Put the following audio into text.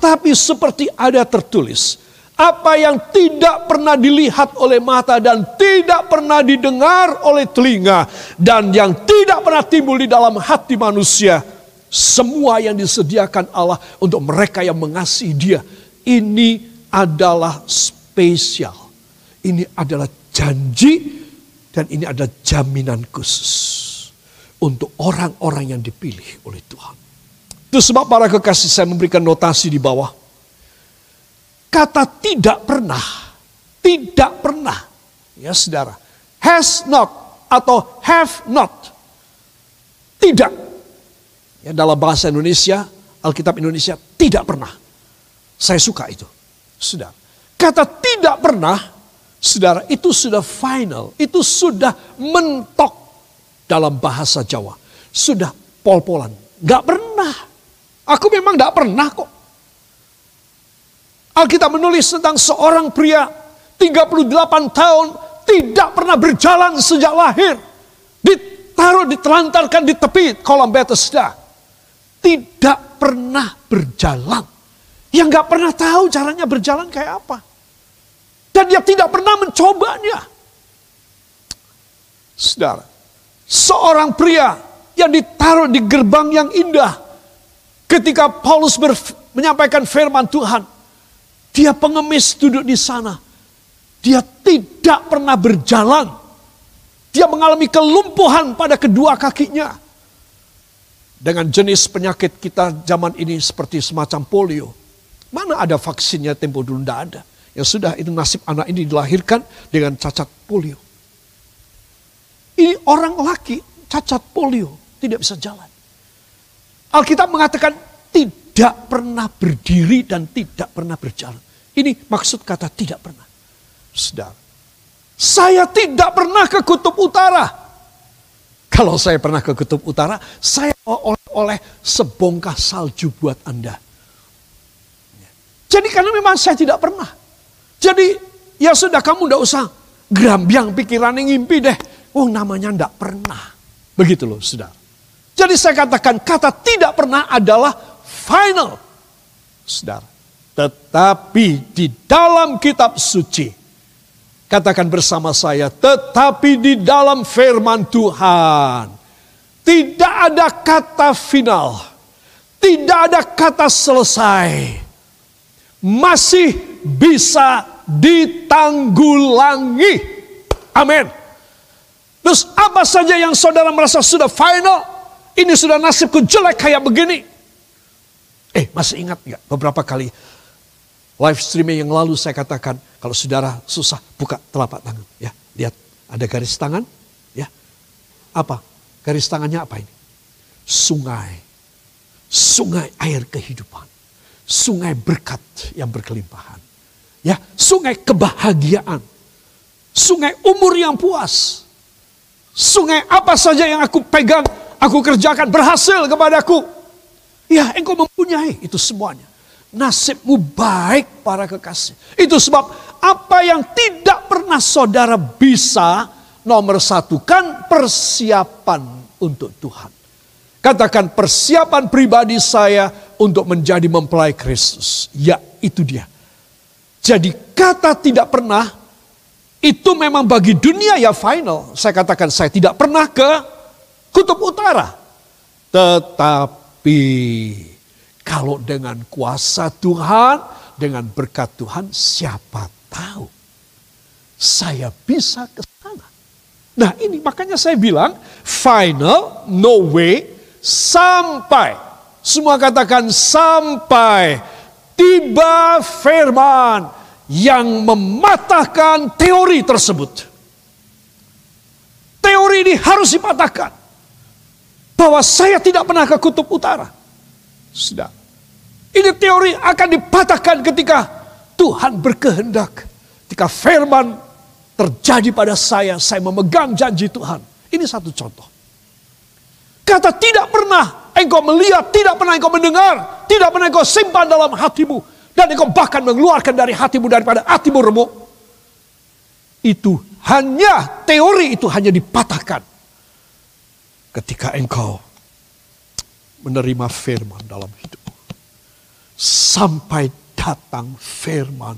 Tetapi seperti ada tertulis, apa yang tidak pernah dilihat oleh mata dan tidak pernah didengar oleh telinga dan yang tidak pernah timbul di dalam hati manusia, semua yang disediakan Allah untuk mereka yang mengasihi Dia, ini adalah spesial. Ini adalah janji dan ini adalah jaminan khusus untuk orang-orang yang dipilih oleh Tuhan. Itu sebab para kekasih saya memberikan notasi di bawah. Kata tidak pernah, tidak pernah, ya saudara, has not atau have not, tidak. Ya, dalam bahasa Indonesia, Alkitab Indonesia tidak pernah. Saya suka itu, saudara. Kata tidak pernah, saudara, itu sudah final, itu sudah mentok dalam bahasa Jawa. Sudah pol-polan. Gak pernah. Aku memang gak pernah kok. Alkitab menulis tentang seorang pria 38 tahun tidak pernah berjalan sejak lahir. Ditaruh, ditelantarkan di tepi kolam Bethesda. Tidak pernah berjalan. Yang gak pernah tahu caranya berjalan kayak apa. Dan dia tidak pernah mencobanya. Saudara, seorang pria yang ditaruh di gerbang yang indah. Ketika Paulus menyampaikan firman Tuhan, dia pengemis duduk di sana. Dia tidak pernah berjalan. Dia mengalami kelumpuhan pada kedua kakinya. Dengan jenis penyakit kita zaman ini seperti semacam polio. Mana ada vaksinnya tempo dulu tidak ada. Ya sudah itu nasib anak ini dilahirkan dengan cacat polio. Ini orang laki cacat polio, tidak bisa jalan. Alkitab mengatakan tidak pernah berdiri dan tidak pernah berjalan. Ini maksud kata tidak pernah. Saudara, saya tidak pernah ke kutub utara. Kalau saya pernah ke kutub utara, saya oleh-oleh sebongkah salju buat Anda. Jadi karena memang saya tidak pernah. Jadi ya sudah kamu tidak usah gerambiang pikiran yang ngimpi deh. Oh namanya tidak pernah. Begitu loh saudara. Jadi saya katakan kata tidak pernah adalah final. Saudara. Tetapi di dalam kitab suci. Katakan bersama saya. Tetapi di dalam firman Tuhan. Tidak ada kata final. Tidak ada kata selesai. Masih bisa ditanggulangi. Amin. Terus apa saja yang saudara merasa sudah final, ini sudah nasibku jelek kayak begini. Eh masih ingat nggak beberapa kali live streaming yang lalu saya katakan kalau saudara susah buka telapak tangan ya. Lihat ada garis tangan ya. Apa? Garis tangannya apa ini? Sungai. Sungai air kehidupan. Sungai berkat yang berkelimpahan ya. Sungai kebahagiaan. Sungai umur yang puas. Sungai apa saja yang aku pegang, aku kerjakan berhasil kepadaku. Ya engkau mempunyai itu semuanya. Nasibmu baik para kekasih. Itu sebab apa yang tidak pernah saudara bisa nomor satu kan persiapan untuk Tuhan. Katakan persiapan pribadi saya untuk menjadi mempelai Kristus. Ya itu dia. Jadi kata tidak pernah itu memang bagi dunia ya final. Saya katakan saya tidak pernah ke kutub utara. Tetapi kalau dengan kuasa Tuhan, dengan berkat Tuhan, siapa tahu saya bisa ke sana. Nah ini makanya saya bilang final, no way, sampai. Semua katakan sampai tiba firman yang mematahkan teori tersebut. Teori ini harus dipatahkan. Bahwa saya tidak pernah ke kutub utara. Sudah. Ini teori akan dipatahkan ketika Tuhan berkehendak. Ketika firman terjadi pada saya, saya memegang janji Tuhan. Ini satu contoh. Kata tidak pernah engkau melihat, tidak pernah engkau mendengar, tidak pernah engkau simpan dalam hatimu dan engkau bahkan mengeluarkan dari hatimu daripada hatimu remuk. Itu hanya teori itu hanya dipatahkan ketika engkau menerima firman dalam hidupmu. sampai datang firman